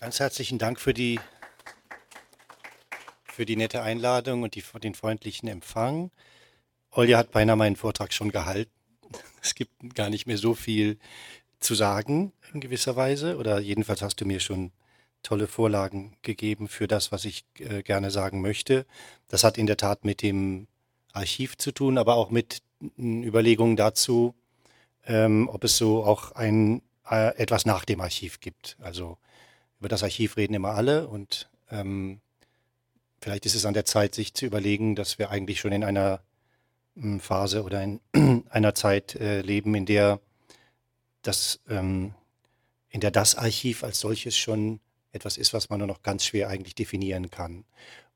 Ganz herzlichen Dank für die, für die nette Einladung und die, den freundlichen Empfang. Olja hat beinahe meinen Vortrag schon gehalten. Es gibt gar nicht mehr so viel zu sagen in gewisser Weise. Oder jedenfalls hast du mir schon tolle Vorlagen gegeben für das, was ich äh, gerne sagen möchte. Das hat in der Tat mit dem Archiv zu tun, aber auch mit Überlegungen dazu, ähm, ob es so auch ein äh, etwas nach dem Archiv gibt. Also über das Archiv reden immer alle und ähm, vielleicht ist es an der Zeit, sich zu überlegen, dass wir eigentlich schon in einer ähm, Phase oder in einer Zeit äh, leben, in der das, ähm, in der das Archiv als solches schon etwas ist, was man nur noch ganz schwer eigentlich definieren kann.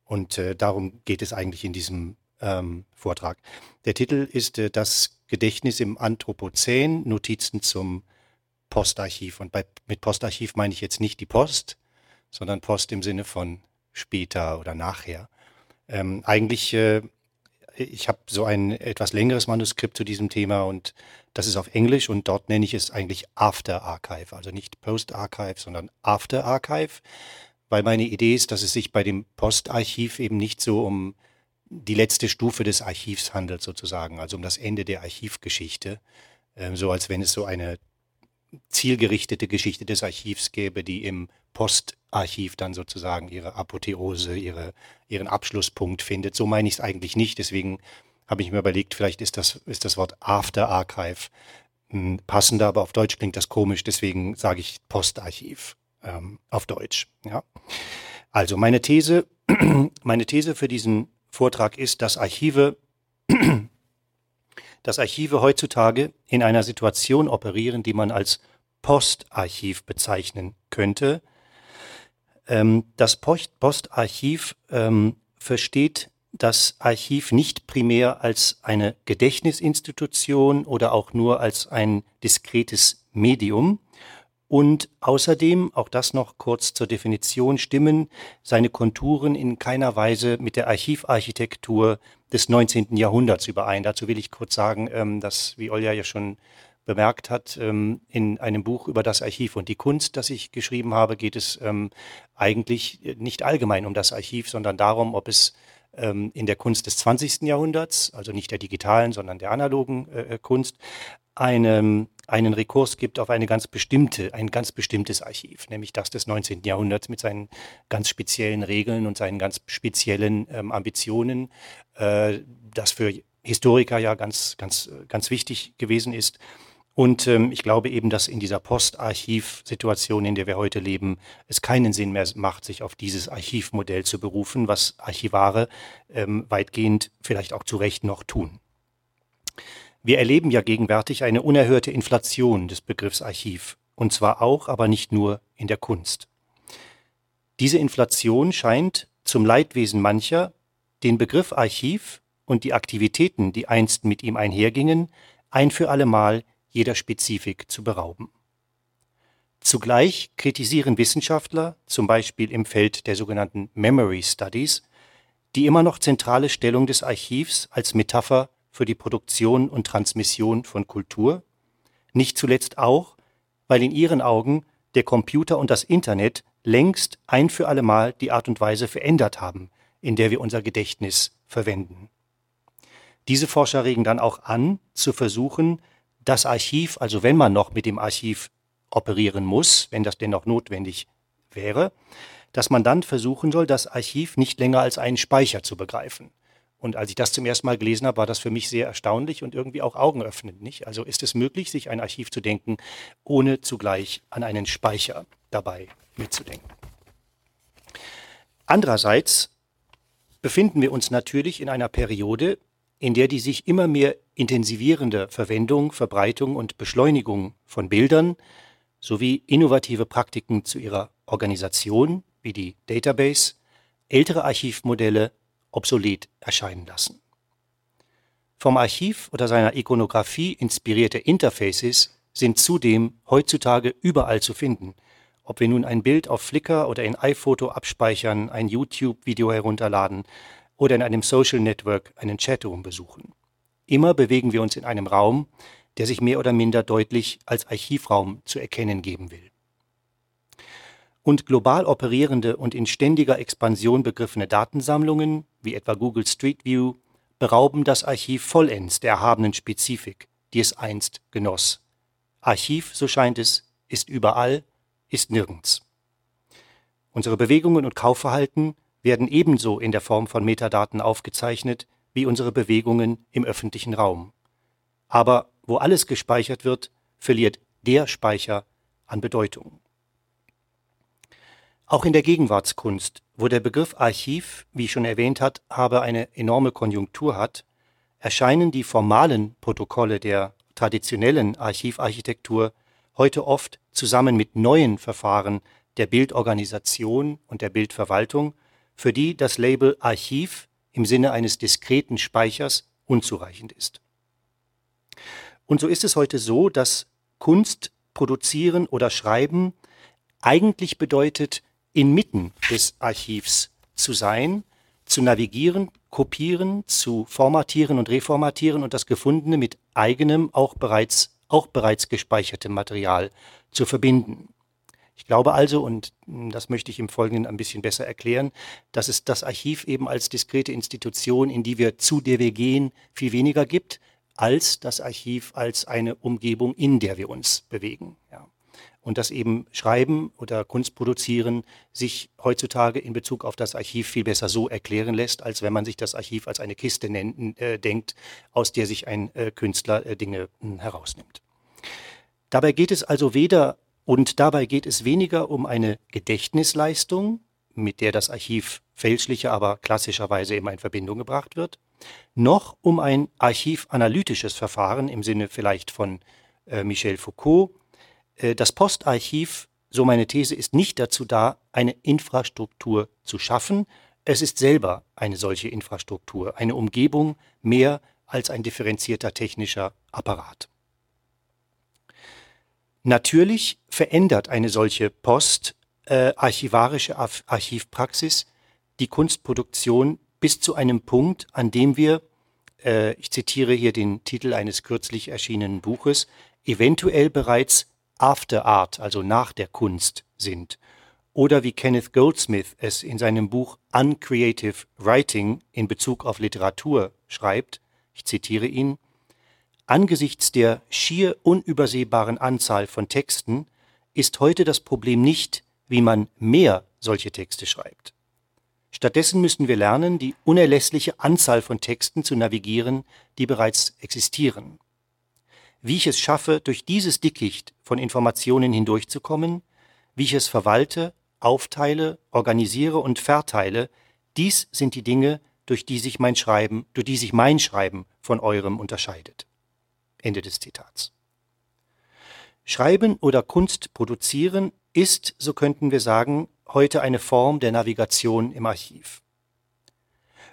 Und äh, darum geht es eigentlich in diesem ähm, Vortrag. Der Titel ist äh, Das Gedächtnis im Anthropozän, Notizen zum Postarchiv. Und bei, mit Postarchiv meine ich jetzt nicht die Post, sondern Post im Sinne von später oder nachher. Ähm, eigentlich, äh, ich habe so ein etwas längeres Manuskript zu diesem Thema und das ist auf Englisch und dort nenne ich es eigentlich After Archive, also nicht Post Archive, sondern After Archive, weil meine Idee ist, dass es sich bei dem Postarchiv eben nicht so um die letzte Stufe des Archivs handelt sozusagen, also um das Ende der Archivgeschichte, äh, so als wenn es so eine zielgerichtete Geschichte des Archivs gäbe, die im Postarchiv dann sozusagen ihre Apotheose, ihre, ihren Abschlusspunkt findet. So meine ich es eigentlich nicht. Deswegen habe ich mir überlegt, vielleicht ist das, ist das Wort After Archive hm, passender, aber auf Deutsch klingt das komisch. Deswegen sage ich Postarchiv ähm, auf Deutsch. Ja. Also meine These, meine These für diesen Vortrag ist, dass Archive dass Archive heutzutage in einer Situation operieren, die man als Postarchiv bezeichnen könnte. Ähm, das Postarchiv ähm, versteht das Archiv nicht primär als eine Gedächtnisinstitution oder auch nur als ein diskretes Medium. Und außerdem, auch das noch kurz zur Definition, stimmen seine Konturen in keiner Weise mit der Archivarchitektur des 19. Jahrhunderts überein. Dazu will ich kurz sagen, ähm, dass, wie Olja ja schon bemerkt hat, ähm, in einem Buch über das Archiv und die Kunst, das ich geschrieben habe, geht es ähm, eigentlich nicht allgemein um das Archiv, sondern darum, ob es in der Kunst des 20. Jahrhunderts, also nicht der digitalen, sondern der analogen äh, Kunst, eine, einen Rekurs gibt auf eine ganz bestimmte, ein ganz bestimmtes Archiv, nämlich das des 19. Jahrhunderts mit seinen ganz speziellen Regeln und seinen ganz speziellen ähm, Ambitionen, äh, das für Historiker ja ganz, ganz, ganz wichtig gewesen ist. Und ähm, ich glaube eben, dass in dieser Postarchiv-Situation, in der wir heute leben, es keinen Sinn mehr macht, sich auf dieses Archivmodell zu berufen, was Archivare ähm, weitgehend vielleicht auch zu Recht noch tun. Wir erleben ja gegenwärtig eine unerhörte Inflation des Begriffs Archiv, und zwar auch, aber nicht nur in der Kunst. Diese Inflation scheint zum Leidwesen mancher den Begriff Archiv und die Aktivitäten, die einst mit ihm einhergingen, ein für allemal jeder Spezifik zu berauben. Zugleich kritisieren Wissenschaftler, zum Beispiel im Feld der sogenannten Memory Studies, die immer noch zentrale Stellung des Archivs als Metapher für die Produktion und Transmission von Kultur, nicht zuletzt auch, weil in ihren Augen der Computer und das Internet längst ein für allemal die Art und Weise verändert haben, in der wir unser Gedächtnis verwenden. Diese Forscher regen dann auch an, zu versuchen, das Archiv, also wenn man noch mit dem Archiv operieren muss, wenn das denn noch notwendig wäre, dass man dann versuchen soll, das Archiv nicht länger als einen Speicher zu begreifen, und als ich das zum ersten Mal gelesen habe, war das für mich sehr erstaunlich und irgendwie auch augenöffnend. Nicht? Also ist es möglich, sich ein Archiv zu denken, ohne zugleich an einen Speicher dabei mitzudenken. Andererseits befinden wir uns natürlich in einer Periode, in der die sich immer mehr intensivierende Verwendung, Verbreitung und Beschleunigung von Bildern sowie innovative Praktiken zu ihrer Organisation wie die Database, ältere Archivmodelle obsolet erscheinen lassen. Vom Archiv oder seiner Ikonografie inspirierte Interfaces sind zudem heutzutage überall zu finden, ob wir nun ein Bild auf Flickr oder in iPhoto abspeichern, ein YouTube-Video herunterladen oder in einem Social Network einen Chatroom besuchen. Immer bewegen wir uns in einem Raum, der sich mehr oder minder deutlich als Archivraum zu erkennen geben will. Und global operierende und in ständiger Expansion begriffene Datensammlungen, wie etwa Google Street View, berauben das Archiv vollends der erhabenen Spezifik, die es einst genoss. Archiv, so scheint es, ist überall, ist nirgends. Unsere Bewegungen und Kaufverhalten werden ebenso in der Form von Metadaten aufgezeichnet wie unsere Bewegungen im öffentlichen Raum. Aber wo alles gespeichert wird, verliert der Speicher an Bedeutung. Auch in der Gegenwartskunst, wo der Begriff Archiv, wie ich schon erwähnt hat, habe eine enorme Konjunktur hat, erscheinen die formalen Protokolle der traditionellen Archivarchitektur heute oft zusammen mit neuen Verfahren der Bildorganisation und der Bildverwaltung, für die das Label Archiv im Sinne eines diskreten Speichers unzureichend ist. Und so ist es heute so, dass Kunst produzieren oder schreiben eigentlich bedeutet, inmitten des Archivs zu sein, zu navigieren, kopieren, zu formatieren und reformatieren und das Gefundene mit eigenem, auch bereits, auch bereits gespeichertem Material zu verbinden. Ich glaube also, und das möchte ich im Folgenden ein bisschen besser erklären, dass es das Archiv eben als diskrete Institution, in die wir zu der wir gehen, viel weniger gibt, als das Archiv als eine Umgebung, in der wir uns bewegen. Ja. Und dass eben Schreiben oder Kunst produzieren sich heutzutage in Bezug auf das Archiv viel besser so erklären lässt, als wenn man sich das Archiv als eine Kiste nennt, äh, denkt, aus der sich ein äh, Künstler äh, Dinge hm, herausnimmt. Dabei geht es also weder und dabei geht es weniger um eine Gedächtnisleistung, mit der das Archiv fälschlicher, aber klassischerweise immer in Verbindung gebracht wird, noch um ein archivanalytisches Verfahren im Sinne vielleicht von äh, Michel Foucault. Äh, das Postarchiv, so meine These, ist nicht dazu da, eine Infrastruktur zu schaffen. Es ist selber eine solche Infrastruktur, eine Umgebung mehr als ein differenzierter technischer Apparat. Natürlich verändert eine solche postarchivarische äh, Archivpraxis die Kunstproduktion bis zu einem Punkt, an dem wir, äh, ich zitiere hier den Titel eines kürzlich erschienenen Buches, eventuell bereits after art, also nach der Kunst sind. Oder wie Kenneth Goldsmith es in seinem Buch Uncreative Writing in Bezug auf Literatur schreibt, ich zitiere ihn, Angesichts der schier unübersehbaren Anzahl von Texten ist heute das Problem nicht, wie man mehr solche Texte schreibt. Stattdessen müssen wir lernen, die unerlässliche Anzahl von Texten zu navigieren, die bereits existieren. Wie ich es schaffe, durch dieses Dickicht von Informationen hindurchzukommen, wie ich es verwalte, aufteile, organisiere und verteile, dies sind die Dinge, durch die sich mein Schreiben, durch die sich mein Schreiben von eurem unterscheidet. Ende des Zitats. Schreiben oder Kunst produzieren ist, so könnten wir sagen, heute eine Form der Navigation im Archiv.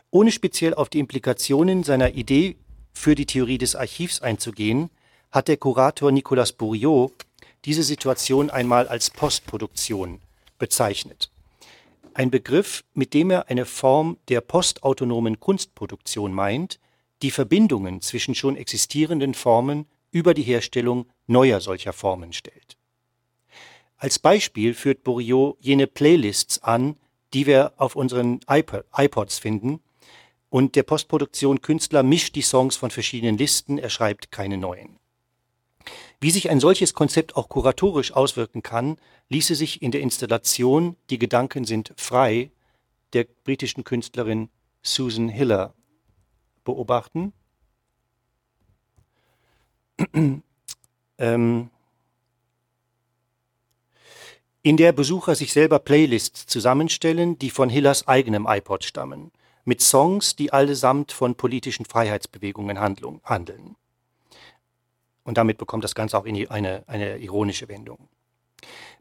Ohne speziell auf die Implikationen seiner Idee für die Theorie des Archivs einzugehen, hat der Kurator Nicolas Bourriot diese Situation einmal als Postproduktion bezeichnet. Ein Begriff, mit dem er eine Form der postautonomen Kunstproduktion meint, die Verbindungen zwischen schon existierenden Formen über die Herstellung neuer solcher Formen stellt. Als Beispiel führt Bourriot jene Playlists an, die wir auf unseren iPods finden, und der Postproduktion-Künstler mischt die Songs von verschiedenen Listen, er schreibt keine neuen. Wie sich ein solches Konzept auch kuratorisch auswirken kann, ließe sich in der Installation Die Gedanken sind frei der britischen Künstlerin Susan Hiller beobachten. ähm, in der Besucher sich selber Playlists zusammenstellen, die von Hillers eigenem iPod stammen, mit Songs, die allesamt von politischen Freiheitsbewegungen handeln. Und damit bekommt das Ganze auch eine, eine ironische Wendung.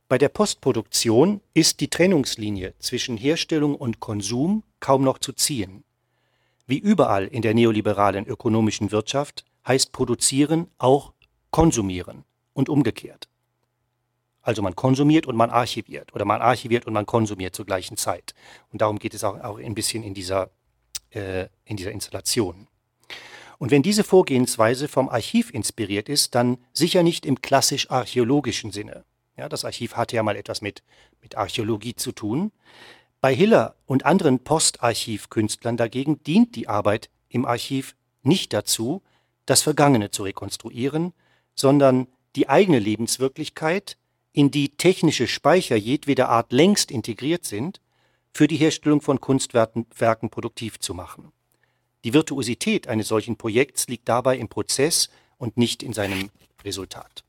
Bei der Postproduktion ist die Trennungslinie zwischen Herstellung und Konsum kaum noch zu ziehen. Wie überall in der neoliberalen ökonomischen Wirtschaft heißt produzieren auch konsumieren und umgekehrt. Also man konsumiert und man archiviert oder man archiviert und man konsumiert zur gleichen Zeit. Und darum geht es auch, auch ein bisschen in dieser, äh, in dieser Installation. Und wenn diese Vorgehensweise vom Archiv inspiriert ist, dann sicher nicht im klassisch archäologischen Sinne. Ja, das Archiv hatte ja mal etwas mit, mit Archäologie zu tun. Bei Hiller und anderen Postarchivkünstlern dagegen dient die Arbeit im Archiv nicht dazu, das Vergangene zu rekonstruieren, sondern die eigene Lebenswirklichkeit, in die technische Speicher jedweder Art längst integriert sind, für die Herstellung von Kunstwerken produktiv zu machen. Die Virtuosität eines solchen Projekts liegt dabei im Prozess und nicht in seinem Resultat.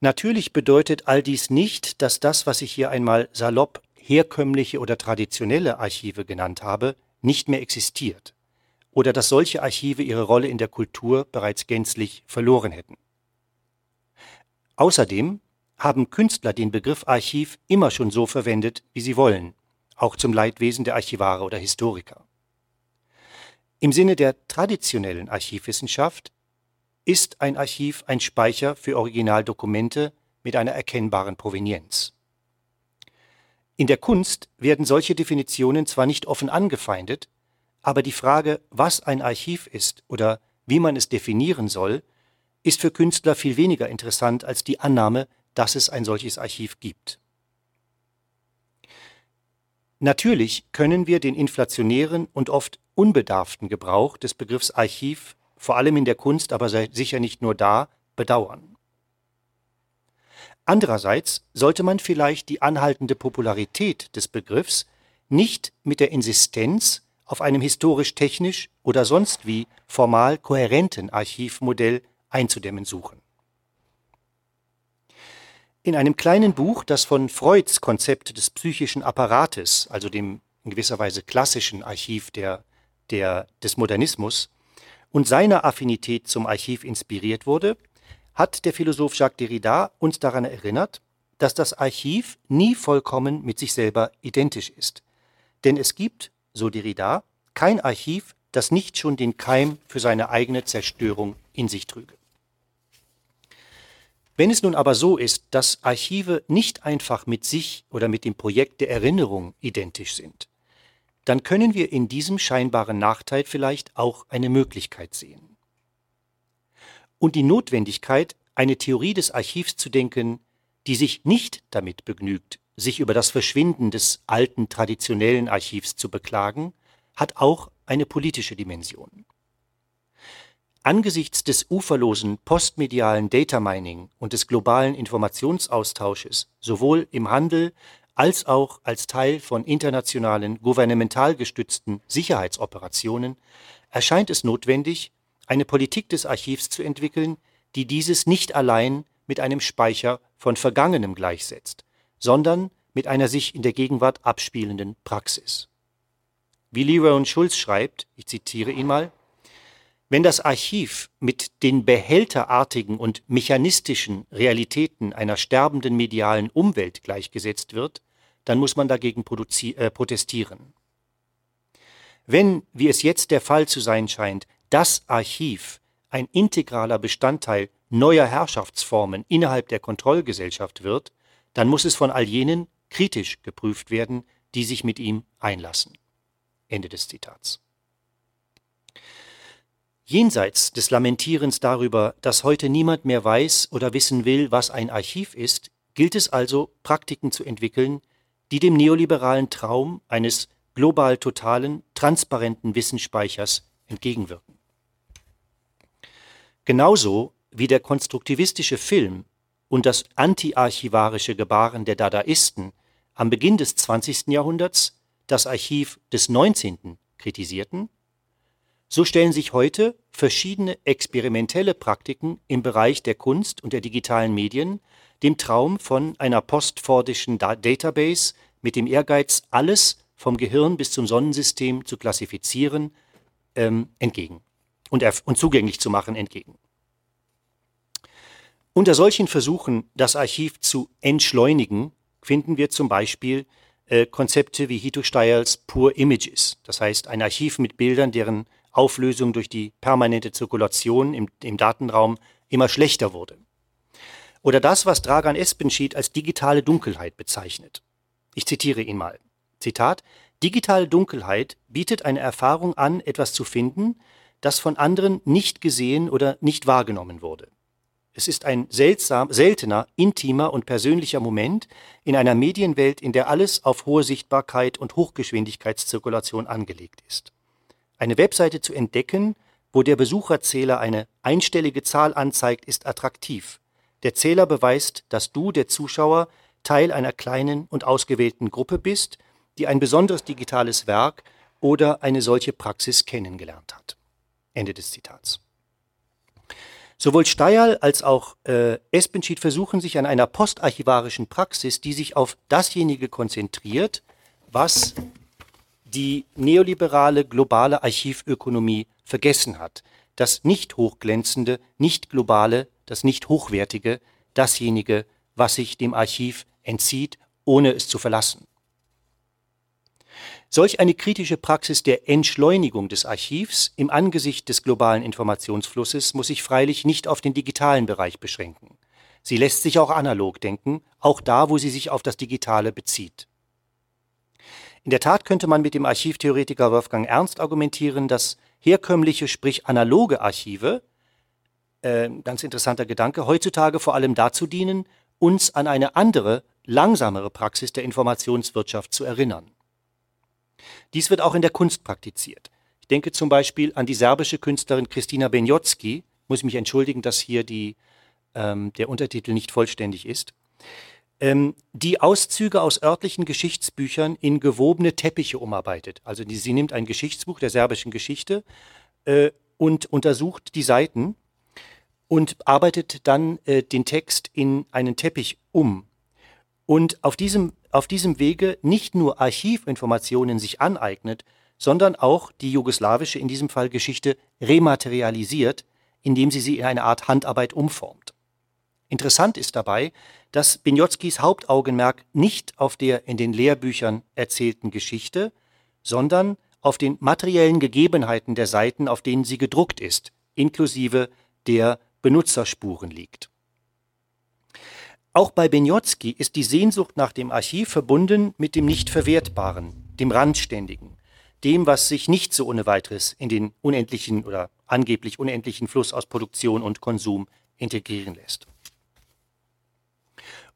Natürlich bedeutet all dies nicht, dass das, was ich hier einmal salopp herkömmliche oder traditionelle Archive genannt habe, nicht mehr existiert oder dass solche Archive ihre Rolle in der Kultur bereits gänzlich verloren hätten. Außerdem haben Künstler den Begriff Archiv immer schon so verwendet, wie sie wollen, auch zum Leidwesen der Archivare oder Historiker. Im Sinne der traditionellen Archivwissenschaft ist ein Archiv ein Speicher für Originaldokumente mit einer erkennbaren Provenienz. In der Kunst werden solche Definitionen zwar nicht offen angefeindet, aber die Frage, was ein Archiv ist oder wie man es definieren soll, ist für Künstler viel weniger interessant als die Annahme, dass es ein solches Archiv gibt. Natürlich können wir den inflationären und oft unbedarften Gebrauch des Begriffs Archiv, vor allem in der Kunst, aber sicher nicht nur da, bedauern. Andererseits sollte man vielleicht die anhaltende Popularität des Begriffs nicht mit der Insistenz auf einem historisch-technisch oder sonst wie formal kohärenten Archivmodell einzudämmen suchen. In einem kleinen Buch, das von Freuds Konzept des psychischen Apparates, also dem in gewisser Weise klassischen Archiv der, der, des Modernismus, und seiner Affinität zum Archiv inspiriert wurde, hat der Philosoph Jacques Derrida uns daran erinnert, dass das Archiv nie vollkommen mit sich selber identisch ist. Denn es gibt, so Derrida, kein Archiv, das nicht schon den Keim für seine eigene Zerstörung in sich trüge. Wenn es nun aber so ist, dass Archive nicht einfach mit sich oder mit dem Projekt der Erinnerung identisch sind, dann können wir in diesem scheinbaren Nachteil vielleicht auch eine Möglichkeit sehen. Und die Notwendigkeit, eine Theorie des Archivs zu denken, die sich nicht damit begnügt, sich über das Verschwinden des alten traditionellen Archivs zu beklagen, hat auch eine politische Dimension. Angesichts des uferlosen postmedialen Data Mining und des globalen Informationsaustausches sowohl im Handel als auch als Teil von internationalen gouvernemental gestützten Sicherheitsoperationen erscheint es notwendig, eine Politik des Archivs zu entwickeln, die dieses nicht allein mit einem Speicher von Vergangenem gleichsetzt, sondern mit einer sich in der Gegenwart abspielenden Praxis. Wie Leroy Schulz schreibt, ich zitiere ihn mal, wenn das Archiv mit den behälterartigen und mechanistischen Realitäten einer sterbenden medialen Umwelt gleichgesetzt wird, dann muss man dagegen äh, protestieren. Wenn, wie es jetzt der Fall zu sein scheint, das Archiv ein integraler Bestandteil neuer Herrschaftsformen innerhalb der Kontrollgesellschaft wird, dann muss es von all jenen kritisch geprüft werden, die sich mit ihm einlassen. Ende des Zitats. Jenseits des Lamentierens darüber, dass heute niemand mehr weiß oder wissen will, was ein Archiv ist, gilt es also, Praktiken zu entwickeln, die dem neoliberalen Traum eines global totalen, transparenten Wissensspeichers entgegenwirken. Genauso wie der konstruktivistische Film und das antiarchivarische Gebaren der Dadaisten am Beginn des 20. Jahrhunderts das Archiv des 19. kritisierten, so stellen sich heute verschiedene experimentelle Praktiken im Bereich der Kunst und der digitalen Medien dem Traum von einer postfordischen Database mit dem Ehrgeiz, alles vom Gehirn bis zum Sonnensystem zu klassifizieren, ähm, entgegen und, und zugänglich zu machen entgegen. Unter solchen Versuchen, das Archiv zu entschleunigen, finden wir zum Beispiel äh, Konzepte wie Hito Steyerls Pure Images, das heißt ein Archiv mit Bildern, deren Auflösung durch die permanente Zirkulation im, im Datenraum immer schlechter wurde. Oder das, was Dragan Espenschied als digitale Dunkelheit bezeichnet. Ich zitiere ihn mal. Zitat, digitale Dunkelheit bietet eine Erfahrung an, etwas zu finden, das von anderen nicht gesehen oder nicht wahrgenommen wurde. Es ist ein seltsam, seltener, intimer und persönlicher Moment in einer Medienwelt, in der alles auf hohe Sichtbarkeit und Hochgeschwindigkeitszirkulation angelegt ist. Eine Webseite zu entdecken, wo der Besucherzähler eine einstellige Zahl anzeigt, ist attraktiv. Der Zähler beweist, dass du, der Zuschauer, Teil einer kleinen und ausgewählten Gruppe bist, die ein besonderes digitales Werk oder eine solche Praxis kennengelernt hat. Ende des Zitats. Sowohl Steyerl als auch äh, Espenschied versuchen sich an einer postarchivarischen Praxis, die sich auf dasjenige konzentriert, was die neoliberale globale Archivökonomie vergessen hat. Das nicht hochglänzende, nicht globale, das nicht hochwertige, dasjenige, was sich dem Archiv entzieht, ohne es zu verlassen. Solch eine kritische Praxis der Entschleunigung des Archivs im Angesicht des globalen Informationsflusses muss sich freilich nicht auf den digitalen Bereich beschränken. Sie lässt sich auch analog denken, auch da, wo sie sich auf das Digitale bezieht. In der Tat könnte man mit dem Archivtheoretiker Wolfgang Ernst argumentieren, dass herkömmliche, sprich analoge Archive, äh, ganz interessanter Gedanke, heutzutage vor allem dazu dienen, uns an eine andere, langsamere Praxis der Informationswirtschaft zu erinnern. Dies wird auch in der Kunst praktiziert. Ich denke zum Beispiel an die serbische Künstlerin Kristina Benjotski, muss mich entschuldigen, dass hier die, ähm, der Untertitel nicht vollständig ist, ähm, die Auszüge aus örtlichen Geschichtsbüchern in gewobene Teppiche umarbeitet. Also die, sie nimmt ein Geschichtsbuch der serbischen Geschichte äh, und untersucht die Seiten und arbeitet dann äh, den Text in einen Teppich um. Und auf diesem auf diesem Wege nicht nur Archivinformationen sich aneignet, sondern auch die jugoslawische, in diesem Fall Geschichte, rematerialisiert, indem sie sie in eine Art Handarbeit umformt. Interessant ist dabei, dass Binjotskis Hauptaugenmerk nicht auf der in den Lehrbüchern erzählten Geschichte, sondern auf den materiellen Gegebenheiten der Seiten, auf denen sie gedruckt ist, inklusive der Benutzerspuren liegt. Auch bei Benjotski ist die Sehnsucht nach dem Archiv verbunden mit dem Nicht-Verwertbaren, dem Randständigen, dem, was sich nicht so ohne weiteres in den unendlichen oder angeblich unendlichen Fluss aus Produktion und Konsum integrieren lässt.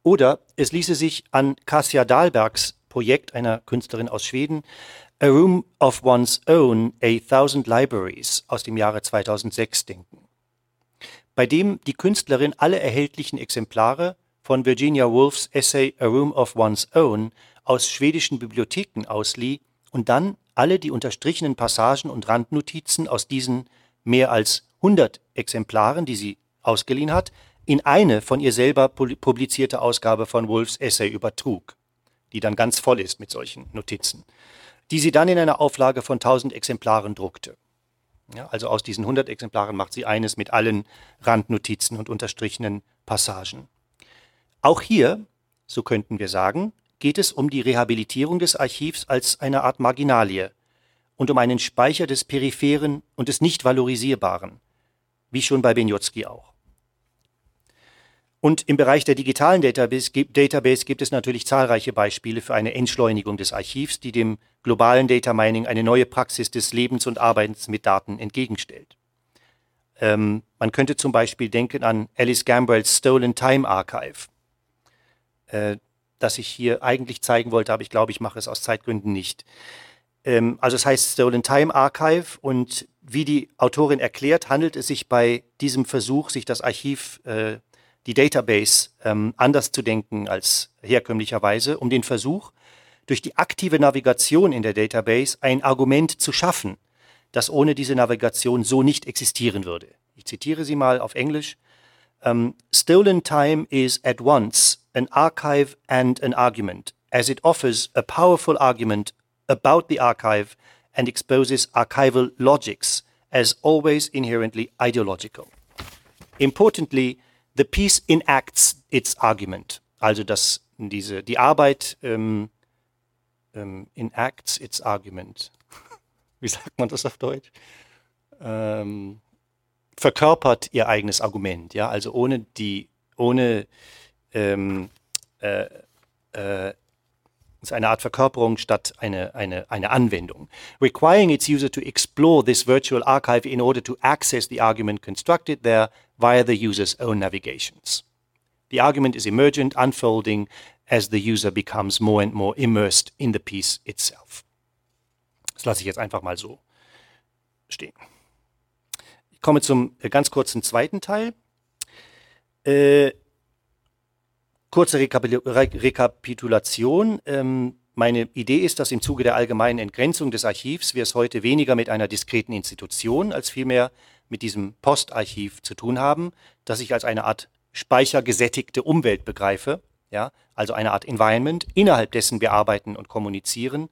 Oder es ließe sich an Kasia Dahlbergs Projekt einer Künstlerin aus Schweden, A Room of One's Own, A Thousand Libraries aus dem Jahre 2006 denken, bei dem die Künstlerin alle erhältlichen Exemplare von Virginia Woolfs Essay A Room of One's Own aus schwedischen Bibliotheken auslieh und dann alle die unterstrichenen Passagen und Randnotizen aus diesen mehr als 100 Exemplaren, die sie ausgeliehen hat, in eine von ihr selber publizierte Ausgabe von Woolfs Essay übertrug, die dann ganz voll ist mit solchen Notizen, die sie dann in einer Auflage von 1000 Exemplaren druckte. Ja, also aus diesen 100 Exemplaren macht sie eines mit allen Randnotizen und unterstrichenen Passagen. Auch hier, so könnten wir sagen, geht es um die Rehabilitierung des Archivs als eine Art Marginalie und um einen Speicher des Peripheren und des Nicht-Valorisierbaren, wie schon bei Benjotski auch. Und im Bereich der digitalen Database, Database, gibt es natürlich zahlreiche Beispiele für eine Entschleunigung des Archivs, die dem globalen Data Mining eine neue Praxis des Lebens und Arbeitens mit Daten entgegenstellt. Ähm, man könnte zum Beispiel denken an Alice Gambrells Stolen Time Archive, äh, das ich hier eigentlich zeigen wollte, aber ich glaube, ich mache es aus Zeitgründen nicht. Ähm, also es heißt Stolen Time Archive und wie die Autorin erklärt, handelt es sich bei diesem Versuch, sich das Archiv, äh, die Database ähm, anders zu denken als herkömmlicherweise, um den Versuch, durch die aktive Navigation in der Database ein Argument zu schaffen, das ohne diese Navigation so nicht existieren würde. Ich zitiere sie mal auf Englisch. Um, Stolen Time is at once an archive and an argument, as it offers a powerful argument about the archive and exposes archival logics as always inherently ideological. Importantly, the piece enacts its argument. Also dass diese, die Arbeit ähm, ähm, enacts its argument. Wie sagt man das auf Deutsch? Ähm, verkörpert ihr eigenes Argument, ja, also ohne die, ohne ähm, äh, äh, ist eine Art Verkörperung statt eine, eine, eine Anwendung. Requiring its user to explore this virtual archive in order to access the argument constructed there via the user's own navigations. The argument is emergent, unfolding as the user becomes more and more immersed in the piece itself. Das lasse ich jetzt einfach mal so stehen. Ich komme zum äh, ganz kurzen zweiten Teil. Äh, kurze Rekapitulation. Ähm, meine Idee ist, dass im Zuge der allgemeinen Entgrenzung des Archivs wir es heute weniger mit einer diskreten Institution als vielmehr mit diesem Postarchiv zu tun haben, das ich als eine Art speichergesättigte Umwelt begreife, ja, also eine Art Environment, innerhalb dessen wir arbeiten und kommunizieren.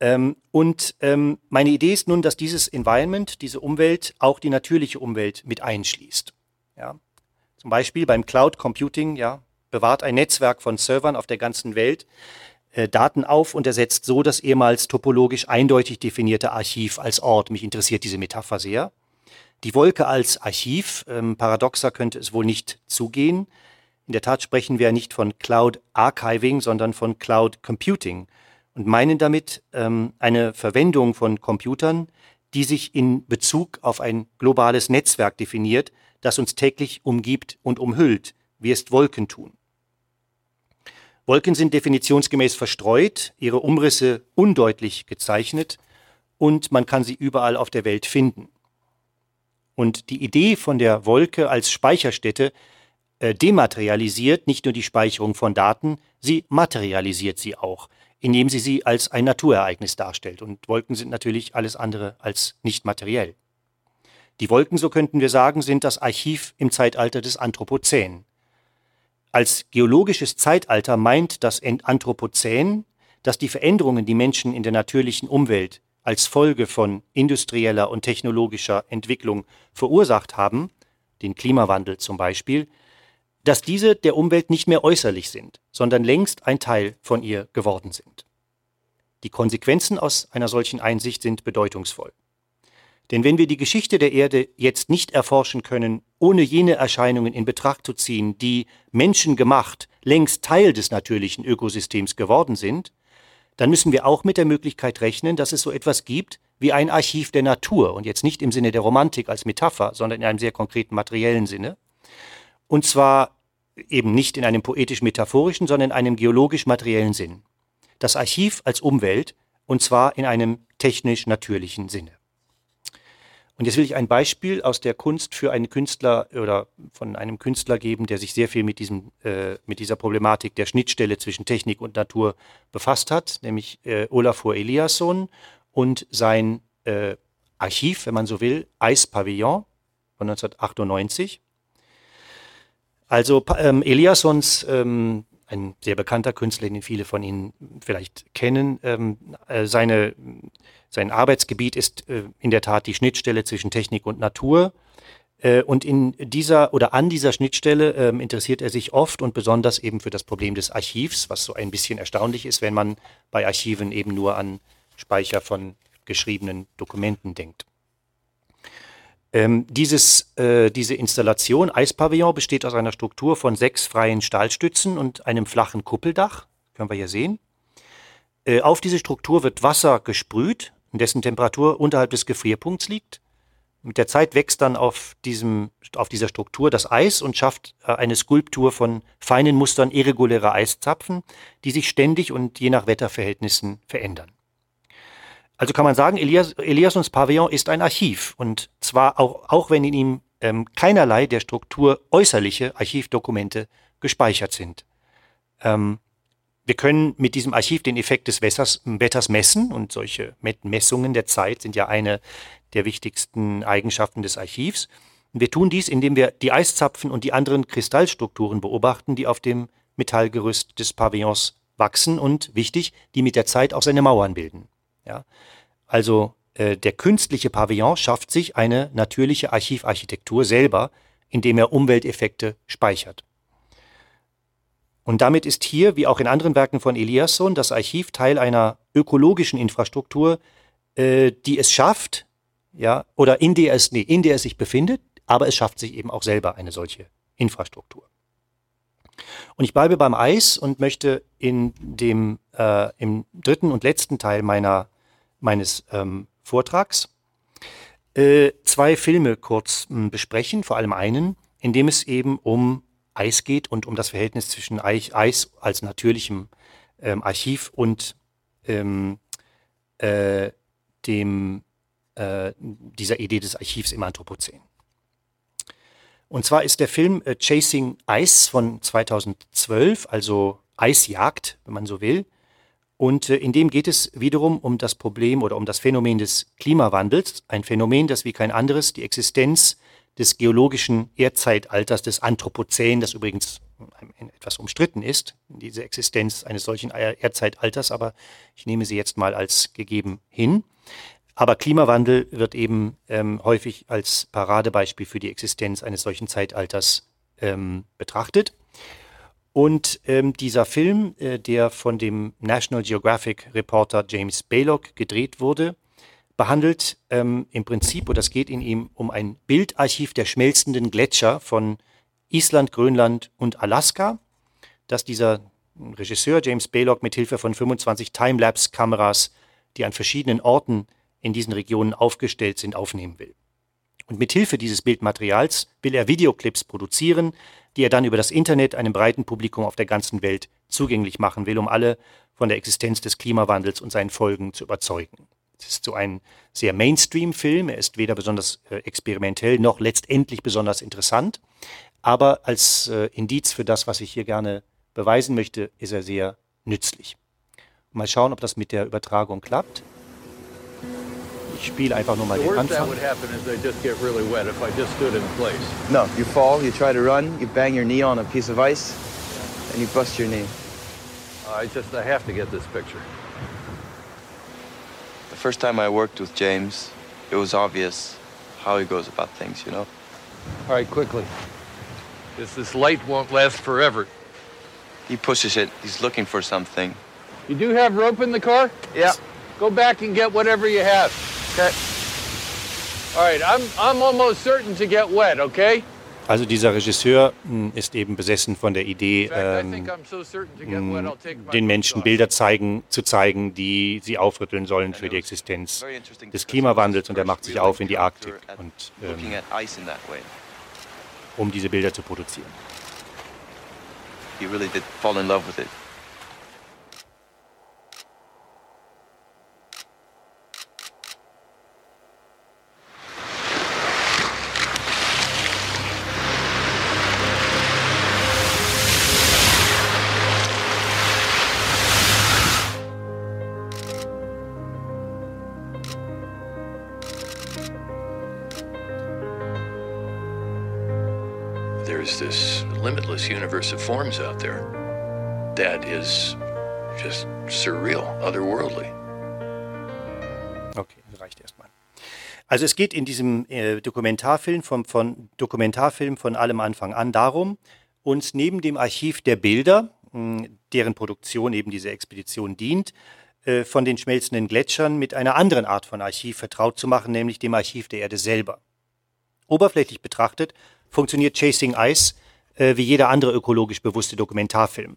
Ähm, und ähm, meine Idee ist nun, dass dieses Environment, diese Umwelt, auch die natürliche Umwelt mit einschließt. Ja. Zum Beispiel beim Cloud Computing, ja, bewahrt ein Netzwerk von Servern auf der ganzen Welt äh, Daten auf und ersetzt so das ehemals topologisch eindeutig definierte Archiv als Ort. Mich interessiert diese Metapher sehr. Die Wolke als Archiv, ähm, paradoxer könnte es wohl nicht zugehen. In der Tat sprechen wir nicht von Cloud Archiving, sondern von Cloud Computing und meinen damit ähm, eine Verwendung von Computern, die sich in Bezug auf ein globales Netzwerk definiert, das uns täglich umgibt und umhüllt, wie es Wolken tun. Wolken sind definitionsgemäß verstreut, ihre Umrisse undeutlich gezeichnet und man kann sie überall auf der Welt finden. Und die Idee von der Wolke als Speicherstätte äh, dematerialisiert nicht nur die Speicherung von Daten, sie materialisiert sie auch, indem sie sie als ein Naturereignis darstellt. Und Wolken sind natürlich alles andere als nicht materiell. Die Wolken, so könnten wir sagen, sind das Archiv im Zeitalter des Anthropozän. Als geologisches Zeitalter meint das Anthropozän, dass die Veränderungen, die Menschen in der natürlichen Umwelt als Folge von industrieller und technologischer Entwicklung verursacht haben, den Klimawandel zum Beispiel, dass diese der Umwelt nicht mehr äußerlich sind, sondern längst ein Teil von ihr geworden sind. Die Konsequenzen aus einer solchen Einsicht sind bedeutungsvoll. Denn wenn wir die Geschichte der Erde jetzt nicht erforschen können, ohne jene Erscheinungen in Betracht zu ziehen, die menschengemacht längst Teil des natürlichen Ökosystems geworden sind, dann müssen wir auch mit der Möglichkeit rechnen, dass es so etwas gibt wie ein Archiv der Natur und jetzt nicht im Sinne der Romantik als Metapher, sondern in einem sehr konkreten materiellen Sinne. Und zwar eben nicht in einem poetisch-metaphorischen, sondern in einem geologisch-materiellen Sinn. Das Archiv als Umwelt, und zwar in einem technisch-natürlichen Sinne. Und jetzt will ich ein Beispiel aus der Kunst für einen Künstler oder von einem Künstler geben, der sich sehr viel mit, diesem, äh, mit dieser Problematik der Schnittstelle zwischen Technik und Natur befasst hat, nämlich äh, Olafur Eliasson und sein äh, Archiv, wenn man so will, Eispavillon von 1998. Also ähm, Eliassons, ähm, ein sehr bekannter Künstler, den viele von Ihnen vielleicht kennen, ähm, äh, seine, sein Arbeitsgebiet ist äh, in der Tat die Schnittstelle zwischen Technik und Natur. Äh, und in dieser oder an dieser Schnittstelle ähm, interessiert er sich oft und besonders eben für das Problem des Archivs, was so ein bisschen erstaunlich ist, wenn man bei Archiven eben nur an Speicher von geschriebenen Dokumenten denkt. Ähm, dieses, äh, diese Installation Eispavillon besteht aus einer Struktur von sechs freien Stahlstützen und einem flachen Kuppeldach. Können wir hier sehen. Äh, auf diese Struktur wird Wasser gesprüht, dessen Temperatur unterhalb des Gefrierpunkts liegt. Mit der Zeit wächst dann auf, diesem, auf dieser Struktur das Eis und schafft äh, eine Skulptur von feinen Mustern irregulärer Eiszapfen, die sich ständig und je nach Wetterverhältnissen verändern. Also kann man sagen, Elias, Eliassons Pavillon ist ein Archiv und zwar auch, auch wenn in ihm ähm, keinerlei der Struktur äußerliche Archivdokumente gespeichert sind. Ähm, wir können mit diesem Archiv den Effekt des Wetters, Wetters messen und solche Messungen der Zeit sind ja eine der wichtigsten Eigenschaften des Archivs. Und wir tun dies, indem wir die Eiszapfen und die anderen Kristallstrukturen beobachten, die auf dem Metallgerüst des Pavillons wachsen und, wichtig, die mit der Zeit auch seine Mauern bilden. Ja? Also äh, der künstliche Pavillon schafft sich eine natürliche Archivarchitektur selber, indem er Umwelteffekte speichert. Und damit ist hier, wie auch in anderen Werken von Eliasson, das Archiv Teil einer ökologischen Infrastruktur, äh, die es schafft, ja, oder in der es, nee, in der es sich befindet, aber es schafft sich eben auch selber eine solche Infrastruktur. Und ich bleibe beim Eis und möchte in dem, äh, im dritten und letzten Teil meiner meines ähm, Vortrags äh, zwei Filme kurz mh, besprechen, vor allem einen, in dem es eben um Eis geht und um das Verhältnis zwischen Eis, als natürlichem ähm, Archiv und ähm, äh, dem, äh, dieser Idee des Archivs im Anthropozän. Und zwar ist der Film äh, Chasing Ice von 2012, also Eisjagd, wenn man so will. Und äh, in dem geht es wiederum um das Problem oder um das Phänomen des Klimawandels. Ein Phänomen, das wie kein anderes die Existenz des geologischen Erdzeitalters des Anthropozän, das übrigens etwas umstritten ist, diese Existenz eines solchen Erdzeitalters, aber ich nehme sie jetzt mal als gegeben hin. Aber Klimawandel wird eben ähm, häufig als Paradebeispiel für die Existenz eines solchen Zeitalters ähm, betrachtet. Und ähm, dieser Film, äh, der von dem National Geographic Reporter James Baylock gedreht wurde, behandelt ähm, im Prinzip, oder es geht in ihm um ein Bildarchiv der schmelzenden Gletscher von Island, Grönland und Alaska, das dieser Regisseur James Baylock mit Hilfe von 25 Timelapse-Kameras, die an verschiedenen Orten in diesen Regionen aufgestellt sind, aufnehmen will. Und mit Hilfe dieses Bildmaterials will er Videoclips produzieren, die er dann über das Internet einem breiten Publikum auf der ganzen Welt zugänglich machen will, um alle von der Existenz des Klimawandels und seinen Folgen zu überzeugen. Es ist so ein sehr Mainstream-Film, er ist weder besonders äh, experimentell noch letztendlich besonders interessant, aber als äh, Indiz für das, was ich hier gerne beweisen möchte, ist er sehr nützlich. Mal schauen, ob das mit der Übertragung klappt. Ich spiele einfach nur mal den Anfang. No, you fall, you try to run, you bang your knee on a piece of ice, and you bust your knee. I just, I have to get this picture. First time I worked with James, it was obvious how he goes about things, you know? All right, quickly. This, this light won't last forever. He pushes it, he's looking for something. You do have rope in the car? Yeah. Go back and get whatever you have. Okay. All right, I'm, I'm almost certain to get wet, okay? Also dieser Regisseur mh, ist eben besessen von der Idee, ähm, my den Menschen. Bilder zeigen, zu zeigen, die sie aufrütteln sollen für die Existenz des Klimawandels. Und er macht sich auf in die Arktik, und, looking ähm, at ice in that way. um diese Bilder zu produzieren. He really did fall in love with it. Limitless universe of forms out there that is just surreal, otherworldly. Okay, das reicht erstmal. Also es geht in diesem äh, Dokumentarfilm von, von Dokumentarfilm von allem Anfang an darum, uns neben dem Archiv der Bilder, mh, deren Produktion eben diese Expedition dient, äh, von den schmelzenden Gletschern mit einer anderen Art von Archiv vertraut zu machen, nämlich dem Archiv der Erde selber. Oberflächlich betrachtet funktioniert Chasing Ice äh, wie jeder andere ökologisch bewusste Dokumentarfilm.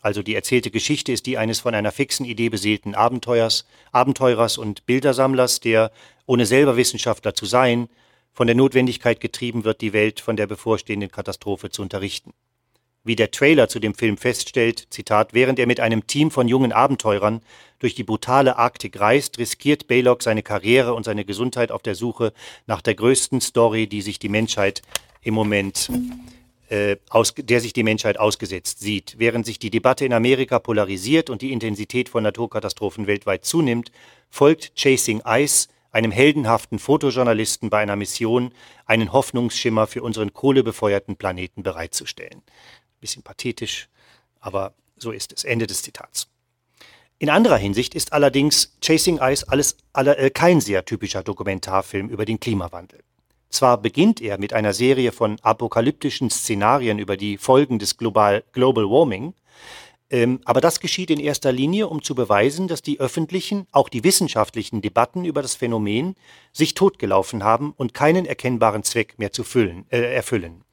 Also die erzählte Geschichte ist die eines von einer fixen Idee beseelten Abenteuers, Abenteurers und Bildersammlers, der, ohne selber Wissenschaftler zu sein, von der Notwendigkeit getrieben wird, die Welt von der bevorstehenden Katastrophe zu unterrichten. Wie der Trailer zu dem Film feststellt, Zitat, während er mit einem Team von jungen Abenteurern durch die brutale Arktik reist, riskiert Baylock seine Karriere und seine Gesundheit auf der Suche nach der größten Story, die sich die Menschheit im Moment aus, der sich die Menschheit ausgesetzt sieht. Während sich die Debatte in Amerika polarisiert und die Intensität von Naturkatastrophen weltweit zunimmt, folgt Chasing Ice einem heldenhaften Fotojournalisten bei einer Mission, einen Hoffnungsschimmer für unseren kohlebefeuerten Planeten bereitzustellen. Bisschen pathetisch, aber so ist es. Ende des Zitats. In anderer Hinsicht ist allerdings Chasing Ice alles, aller, äh, kein sehr typischer Dokumentarfilm über den Klimawandel. Zwar beginnt er mit einer Serie von apokalyptischen Szenarien über die Folgen des Global, Global Warming, ähm, aber das geschieht in erster Linie, um zu beweisen, dass die öffentlichen, auch die wissenschaftlichen Debatten über das Phänomen sich totgelaufen haben und keinen erkennbaren Zweck mehr zu füllen, äh, erfüllen.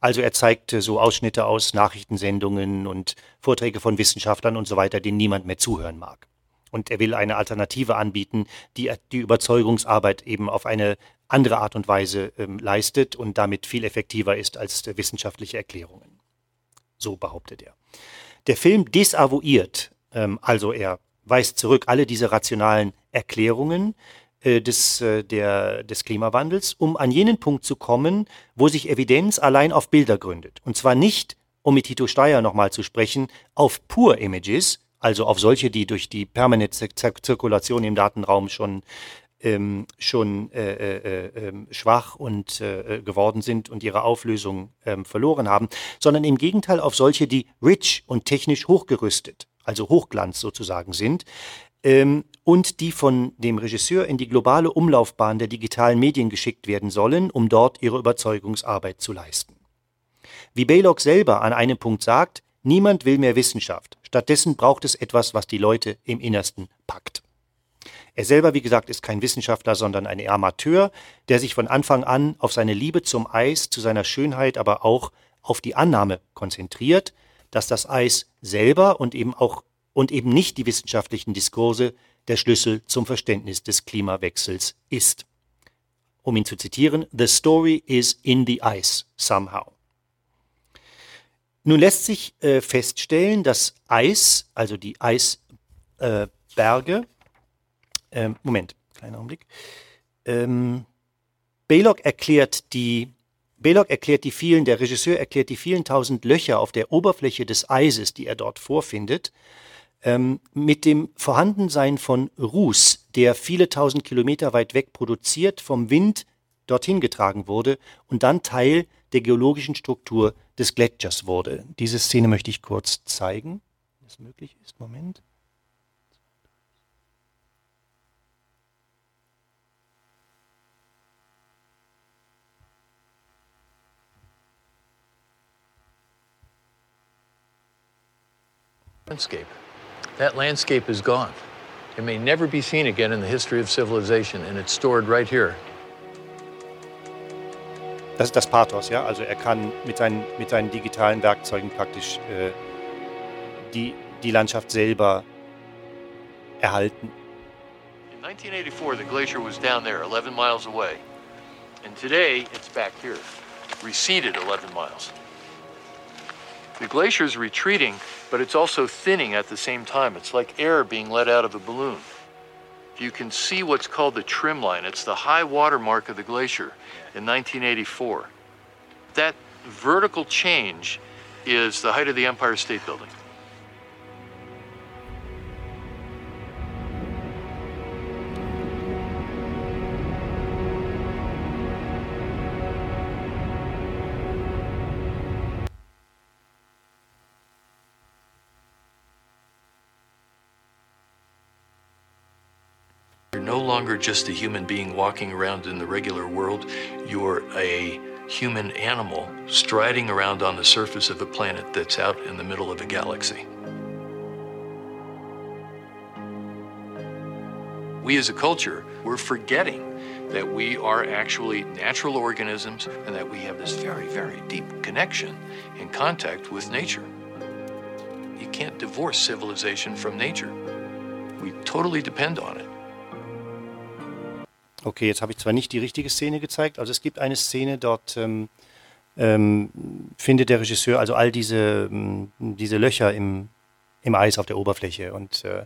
Also er zeigte so Ausschnitte aus Nachrichtensendungen und Vorträge von Wissenschaftlern und so weiter, denen niemand mehr zuhören mag. Und er will eine Alternative anbieten, die die Überzeugungsarbeit eben auf eine andere Art und Weise ähm, leistet und damit viel effektiver ist als äh, wissenschaftliche Erklärungen. So behauptet er. Der Film desavouiert, ähm, also er weist zurück alle diese rationalen Erklärungen äh, des, äh, der, des Klimawandels, um an jenen Punkt zu kommen, wo sich Evidenz allein auf Bilder gründet. Und zwar nicht, um mit Tito Steyer nochmal zu sprechen, auf Pure Images, also auf solche, die durch die permanente Zirkulation im Datenraum schon ähm, schon äh, äh, äh, ähm, schwach und äh, äh, geworden sind und ihre Auflösung ähm, verloren haben, sondern im Gegenteil auf solche, die rich und technisch hochgerüstet, also Hochglanz sozusagen sind, ähm, und die von dem Regisseur in die globale Umlaufbahn der digitalen Medien geschickt werden sollen, um dort ihre Überzeugungsarbeit zu leisten. Wie Baylock selber an einem Punkt sagt, niemand will mehr Wissenschaft, stattdessen braucht es etwas, was die Leute im Innersten packt. Er selber, wie gesagt, ist kein Wissenschaftler, sondern ein Amateur, der sich von Anfang an auf seine Liebe zum Eis, zu seiner Schönheit, aber auch auf die Annahme konzentriert, dass das Eis selber und eben auch und eben nicht die wissenschaftlichen Diskurse der Schlüssel zum Verständnis des Klimawechsels ist. Um ihn zu zitieren, The story is in the ice somehow. Nun lässt sich äh, feststellen, dass Eis, also die Eisberge, äh, ähm, Moment, kleiner Augenblick. Ähm, Baylock erklärt die Baylock erklärt die vielen, der Regisseur erklärt die vielen tausend Löcher auf der Oberfläche des Eises, die er dort vorfindet, ähm, mit dem Vorhandensein von Ruß, der viele tausend Kilometer weit weg produziert, vom Wind dorthin getragen wurde und dann Teil der geologischen Struktur des Gletschers wurde. Diese Szene möchte ich kurz zeigen, wenn es möglich ist. Moment. Landscape. That landscape is gone. It may never be seen again in the history of civilization, and it's stored right here. Das ist das Pathos, ja. Also er kann mit seinen, mit seinen digitalen Werkzeugen praktisch äh, die, die Landschaft selber erhalten. In 1984, the glacier was down there, 11 miles away. And today, it's back here, receded 11 miles. The glacier is retreating, but it's also thinning at the same time. It's like air being let out of a balloon. You can see what's called the trim line. It's the high water mark of the glacier in 1984. That vertical change is the height of the Empire State Building. Longer just a human being walking around in the regular world. You're a human animal striding around on the surface of a planet that's out in the middle of a galaxy. We as a culture, we're forgetting that we are actually natural organisms and that we have this very, very deep connection and contact with nature. You can't divorce civilization from nature. We totally depend on it. Okay, jetzt habe ich zwar nicht die richtige Szene gezeigt, also es gibt eine Szene, dort ähm, ähm, findet der Regisseur also all diese, ähm, diese Löcher im, im Eis auf der Oberfläche. Und äh,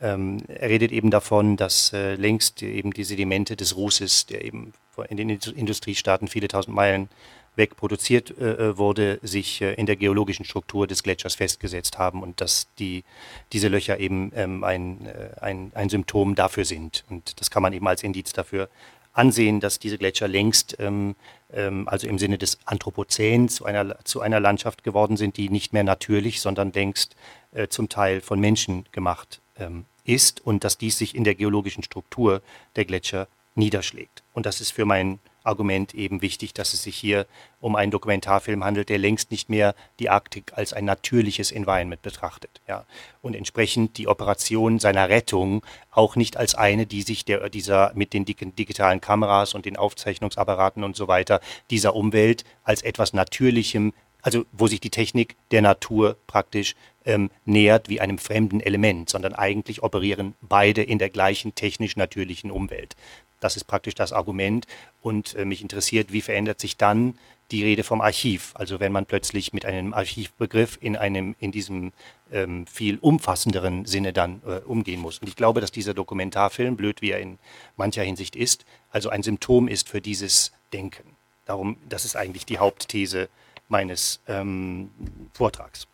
ähm, er redet eben davon, dass äh, längst eben die Sedimente des Rußes, der eben in den Industriestaaten viele tausend Meilen weg produziert äh, äh, wurde, sich äh, in der geologischen Struktur des Gletschers festgesetzt haben und dass die, diese Löcher eben ähm, ein, äh, ein, ein Symptom dafür sind. Und das kann man eben als Indiz dafür ansehen, dass diese Gletscher längst, ähm, ähm, also im Sinne des Anthropozän, zu einer, zu einer Landschaft geworden sind, die nicht mehr natürlich, sondern längst äh, zum Teil von Menschen gemacht ähm, ist und dass dies sich in der geologischen Struktur der Gletscher niederschlägt. Und das ist für meinen Argument eben wichtig, dass es sich hier um einen Dokumentarfilm handelt, der längst nicht mehr die Arktik als ein natürliches Environment betrachtet. Ja. Und entsprechend die Operation seiner Rettung auch nicht als eine, die sich der, dieser mit den digitalen Kameras und den Aufzeichnungsapparaten und so weiter dieser Umwelt als etwas Natürlichem, also wo sich die Technik der Natur praktisch ähm, nähert wie einem fremden Element, sondern eigentlich operieren beide in der gleichen technisch natürlichen Umwelt. Das ist praktisch das Argument. Und äh, mich interessiert, wie verändert sich dann die Rede vom Archiv? Also wenn man plötzlich mit einem Archivbegriff in einem, in diesem ähm, viel umfassenderen Sinne dann äh, umgehen muss. Und ich glaube, dass dieser Dokumentarfilm, blöd wie er in mancher Hinsicht ist, also ein Symptom ist für dieses Denken. Darum, das ist eigentlich die Hauptthese meines ähm, Vortrags.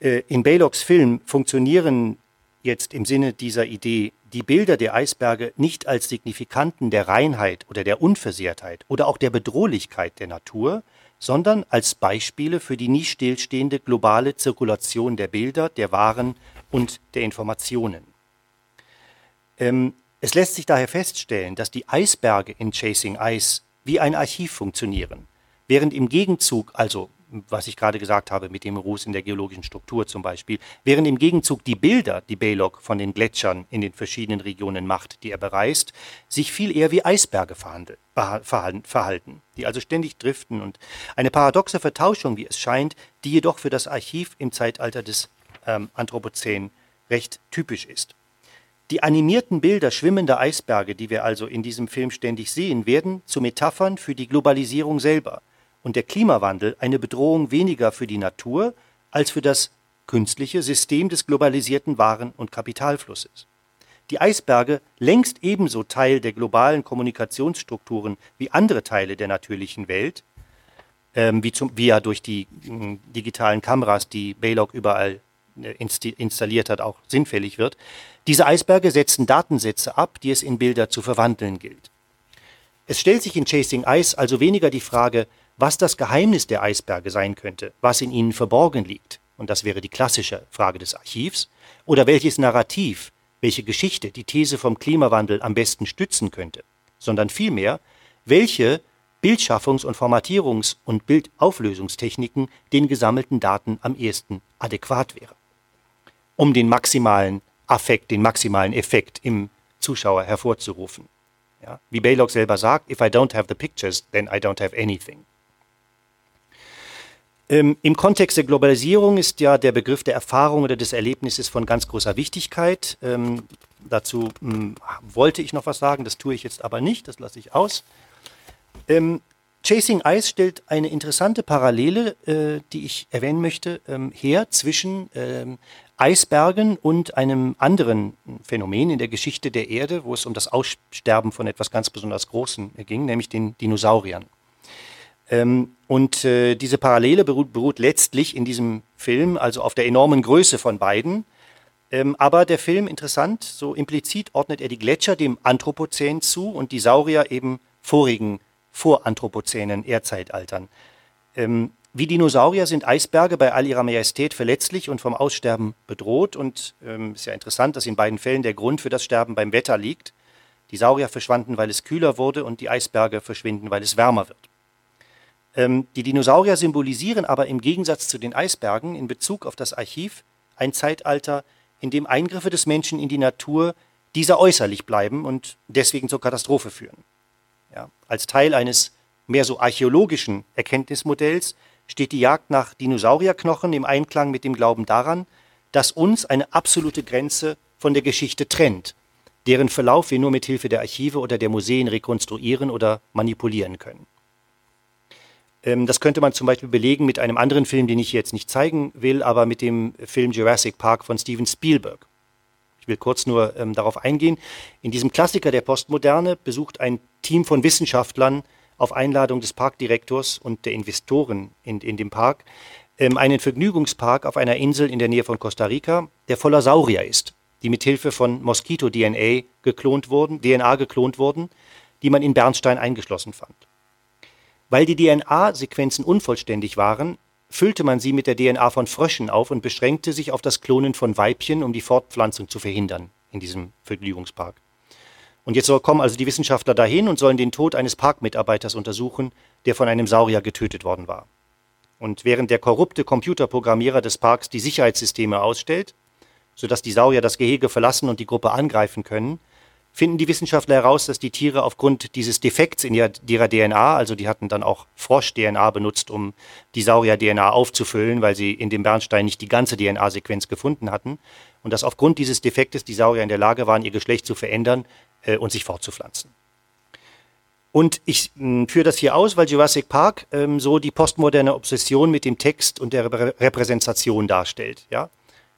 Äh, in Baylocks Film funktionieren jetzt im Sinne dieser Idee die Bilder der Eisberge nicht als Signifikanten der Reinheit oder der Unversehrtheit oder auch der Bedrohlichkeit der Natur, sondern als Beispiele für die nie stillstehende globale Zirkulation der Bilder, der Waren und der Informationen. Ähm, es lässt sich daher feststellen, dass die Eisberge in Chasing Ice wie ein Archiv funktionieren, während im Gegenzug, also was ich gerade gesagt habe mit dem Ruß in der geologischen Struktur zum Beispiel, während im Gegenzug die Bilder, die Baylock von den Gletschern in den verschiedenen Regionen macht, die er bereist, sich viel eher wie Eisberge verhalten, die also ständig driften und eine paradoxe Vertauschung, wie es scheint, die jedoch für das Archiv im Zeitalter des ähm, Anthropozän recht typisch ist. Die animierten Bilder schwimmender Eisberge, die wir also in diesem Film ständig sehen, werden zu Metaphern für die Globalisierung selber – und der Klimawandel eine Bedrohung weniger für die Natur als für das künstliche System des globalisierten Waren- und Kapitalflusses. Die Eisberge, längst ebenso Teil der globalen Kommunikationsstrukturen wie andere Teile der natürlichen Welt, ähm, wie, zum, wie ja durch die äh, digitalen Kameras, die Baylock überall äh, installiert hat, auch sinnfällig wird, diese Eisberge setzen Datensätze ab, die es in Bilder zu verwandeln gilt. Es stellt sich in Chasing Ice also weniger die Frage, was das Geheimnis der Eisberge sein könnte, was in ihnen verborgen liegt, und das wäre die klassische Frage des Archivs, oder welches Narrativ, welche Geschichte die These vom Klimawandel am besten stützen könnte, sondern vielmehr, welche Bildschaffungs- und Formatierungs- und Bildauflösungstechniken den gesammelten Daten am ehesten adäquat wäre, um den maximalen Affekt, den maximalen Effekt im Zuschauer hervorzurufen. Ja, wie Baylock selber sagt, if I don't have the pictures, then I don't have anything. Ähm, Im Kontext der Globalisierung ist ja der Begriff der Erfahrung oder des Erlebnisses von ganz großer Wichtigkeit. Ähm, dazu mh, hm, wollte ich noch was sagen, das tue ich jetzt aber nicht, das lasse ich aus. Ähm, Chasing Ice stellt eine interessante Parallele, äh, die ich erwähnen möchte, ähm, her zwischen ähm, Eisbergen und einem anderen Phänomen in der Geschichte der Erde, wo es um das Aussterben von etwas ganz besonders Großen ging, nämlich den Dinosauriern. Ähm, und äh, diese Parallele beruht, beruht, letztlich in diesem Film, also auf der enormen Größe von beiden. Ähm, aber der Film, interessant, so implizit ordnet er die Gletscher dem Anthropozän zu und die Saurier eben vorigen, voranthropozänen Erdzeitaltern. Ähm, wie Dinosaurier sind Eisberge bei all ihrer Majestät verletzlich und vom Aussterben bedroht. Und es ähm, ist ja interessant, dass in beiden Fällen der Grund für das Sterben beim Wetter liegt. Die Saurier verschwanden, weil es kühler wurde und die Eisberge verschwinden, weil es wärmer wird. Ähm, die Dinosaurier symbolisieren aber im Gegensatz zu den Eisbergen in Bezug auf das Archiv ein Zeitalter, in dem Eingriffe des Menschen in die Natur dieser äußerlich bleiben und deswegen zur Katastrophe führen. Ja, als Teil eines mehr so archäologischen Erkenntnismodells steht die Jagd nach Dinosaurierknochen im Einklang mit dem Glauben daran, dass uns eine absolute Grenze von der Geschichte trennt, deren Verlauf wir nur mit Hilfe der Archive oder der Museen rekonstruieren oder manipulieren können. Ähm, das könnte man zum Beispiel belegen mit einem anderen Film, den ich jetzt nicht zeigen will, aber mit dem Film Jurassic Park von Steven Spielberg. Ich will kurz nur ähm, darauf eingehen. In diesem Klassiker der Postmoderne besucht ein Team von Wissenschaftlern auf Einladung des Parkdirektors und der Investoren in, in dem Park ähm, einen Vergnügungspark auf einer Insel in der Nähe von Costa Rica, der voller Saurier ist, die mit Hilfe von Moskito-DNA geklont wurden, DNA geklont wurden, die man in Bernstein eingeschlossen fand. Weil die DNA-Sequenzen unvollständig waren, füllte man sie mit der DNA von Fröschen auf und beschränkte sich auf das Klonen von Weibchen, um die Fortpflanzung zu verhindern in diesem Vergnügungspark. Und jetzt kommen also die Wissenschaftler dahin und sollen den Tod eines Parkmitarbeiters untersuchen, der von einem Saurier getötet worden war. Und während der korrupte Computerprogrammierer des Parks die Sicherheitssysteme ausstellt, sodass die Saurier das Gehege verlassen und die Gruppe angreifen können, finden die Wissenschaftler heraus, dass die Tiere aufgrund dieses Defekts in ihrer, DNA, also die hatten dann auch Frosch-DNA benutzt, um die Saurier-DNA aufzufüllen, weil sie in dem Bernstein nicht die ganze DNA-Sequenz gefunden hatten, und dass aufgrund dieses Defektes die Saurier in der Lage waren, ihr Geschlecht zu verändern, äh, und sich fortzupflanzen. Und ich mh, führe das hier aus, weil Jurassic Park ähm, so die postmoderne Obsession mit dem Text und der Reprä Repräsentation darstellt. Ja?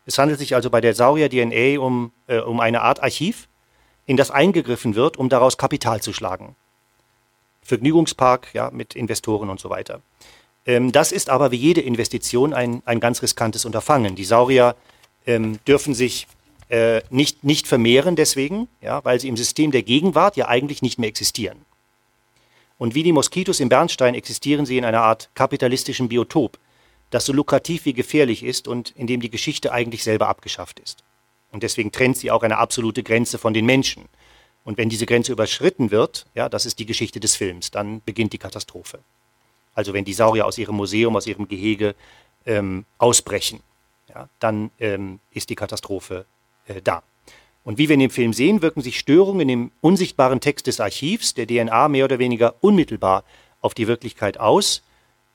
Es handelt sich also bei der Saurier-DNA um, äh, um eine Art Archiv, in das eingegriffen wird, um daraus Kapital zu schlagen. Vergnügungspark ja, mit Investoren und so weiter. Ähm, das ist aber wie jede Investition ein, ein ganz riskantes Unterfangen. Die Saurier ähm, dürfen sich äh, nicht, nicht vermehren deswegen, ja, weil sie im System der Gegenwart ja eigentlich nicht mehr existieren. Und wie die Moskitos im Bernstein existieren sie in einer Art kapitalistischen Biotop, das so lukrativ wie gefährlich ist und in dem die Geschichte eigentlich selber abgeschafft ist. Und deswegen trennt sie auch eine absolute Grenze von den Menschen. Und wenn diese Grenze überschritten wird, ja, das ist die Geschichte des Films, dann beginnt die Katastrophe. Also wenn die Saurier aus ihrem Museum, aus ihrem Gehege ähm, ausbrechen, ja, dann ähm, ist die Katastrophe äh, da. Und wie wir in dem Film sehen, wirken sich Störungen im unsichtbaren Text des Archivs, der DNA, mehr oder weniger unmittelbar auf die Wirklichkeit aus.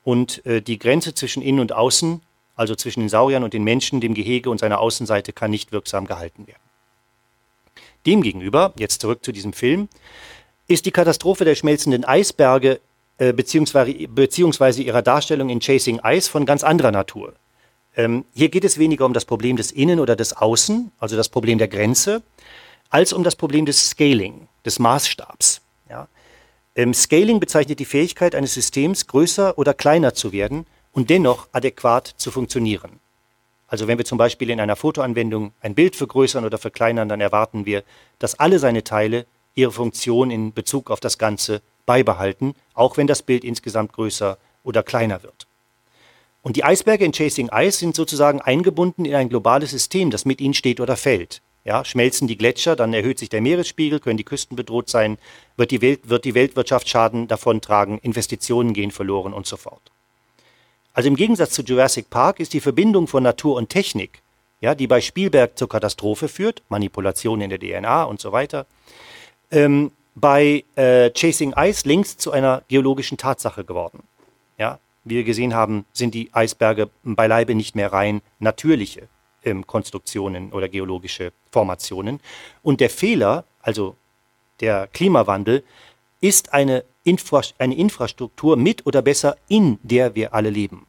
Und äh, die Grenze zwischen Innen und Außen, also zwischen den Sauriern und den Menschen, dem Gehege und seiner Außenseite, kann nicht wirksam gehalten werden. Demgegenüber, jetzt zurück zu diesem Film, ist die Katastrophe der schmelzenden Eisberge äh, beziehungsweise, beziehungsweise ihrer Darstellung in Chasing Ice von ganz anderer Natur. Ähm, hier geht es weniger um das Problem des Innen oder des Außen, also das Problem der Grenze, als um das Problem des Scaling, des Maßstabs. Ja? Ähm, Scaling bezeichnet die Fähigkeit eines Systems, größer oder kleiner zu werden und dennoch adäquat zu funktionieren. Also wenn wir zum Beispiel in einer Fotoanwendung ein Bild vergrößern oder verkleinern, dann erwarten wir, dass alle seine Teile ihre Funktion in Bezug auf das Ganze beibehalten, auch wenn das Bild insgesamt größer oder kleiner wird. Und die Eisberge in Chasing Ice sind sozusagen eingebunden in ein globales System, das mit ihnen steht oder fällt. Ja, schmelzen die Gletscher, dann erhöht sich der Meeresspiegel, können die Küsten bedroht sein, wird die, Welt, wird die Weltwirtschaft Schaden davontragen, Investitionen gehen verloren und so fort. Also im Gegensatz zu Jurassic Park ist die Verbindung von Natur und Technik, ja, die bei Spielberg zur Katastrophe führt, Manipulation in der DNA und so weiter, ähm, bei äh, Chasing Ice längst zu einer geologischen Tatsache geworden. Ja, wie wir gesehen haben, sind die Eisberge beileibe nicht mehr rein natürliche ähm, Konstruktionen oder geologische Formationen. Und der Fehler, also der Klimawandel, ist eine, Infra eine Infrastruktur mit oder besser in der wir alle leben.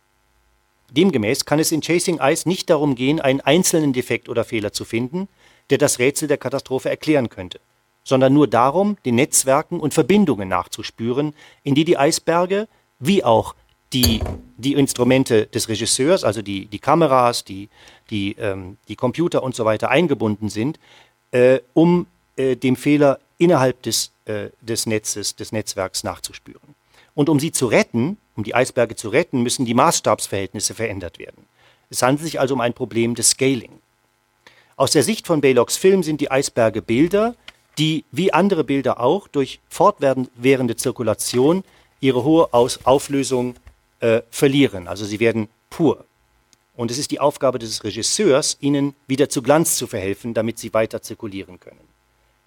Demgemäß kann es in Chasing Ice nicht darum gehen, einen einzelnen Defekt oder Fehler zu finden, der das Rätsel der Katastrophe erklären könnte, sondern nur darum, den Netzwerken und Verbindungen nachzuspüren, in die die Eisberge wie auch die, die Instrumente des Regisseurs, also die, die Kameras, die, die, ähm, die Computer und so weiter eingebunden sind, äh, um äh, dem Fehler innerhalb des, äh, des Netzes, des Netzwerks nachzuspüren. Und um sie zu retten, um die Eisberge zu retten, müssen die Maßstabsverhältnisse verändert werden. Es handelt sich also um ein Problem des Scaling. Aus der Sicht von Baylocks Film sind die Eisberge Bilder, die wie andere Bilder auch durch fortwährende Zirkulation ihre hohe Aus Auflösung äh, verlieren. Also sie werden pur. Und es ist die Aufgabe des Regisseurs, ihnen wieder zu Glanz zu verhelfen, damit sie weiter zirkulieren können.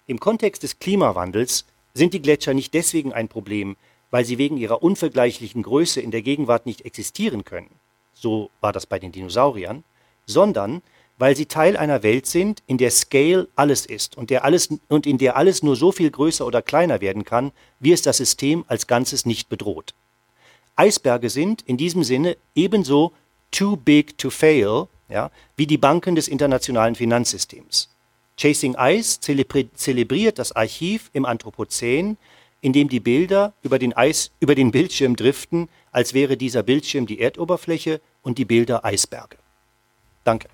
Im Kontext des Klimawandels sind die Gletscher nicht deswegen ein Problem, weil sie wegen ihrer unvergleichlichen Größe in der Gegenwart nicht existieren können, so war das bei den Dinosauriern, sondern weil sie Teil einer Welt sind, in der Scale alles ist und, der alles, und in der alles nur so viel größer oder kleiner werden kann, wie es das System als Ganzes nicht bedroht. Eisberge sind in diesem Sinne ebenso too big to fail ja, wie die Banken des internationalen Finanzsystems. Chasing Ice zelebriert das Archiv im Anthropozän, in dem die Bilder über den, Eis, über den Bildschirm driften, als wäre dieser Bildschirm die Erdoberfläche und die Bilder Eisberge. Danke.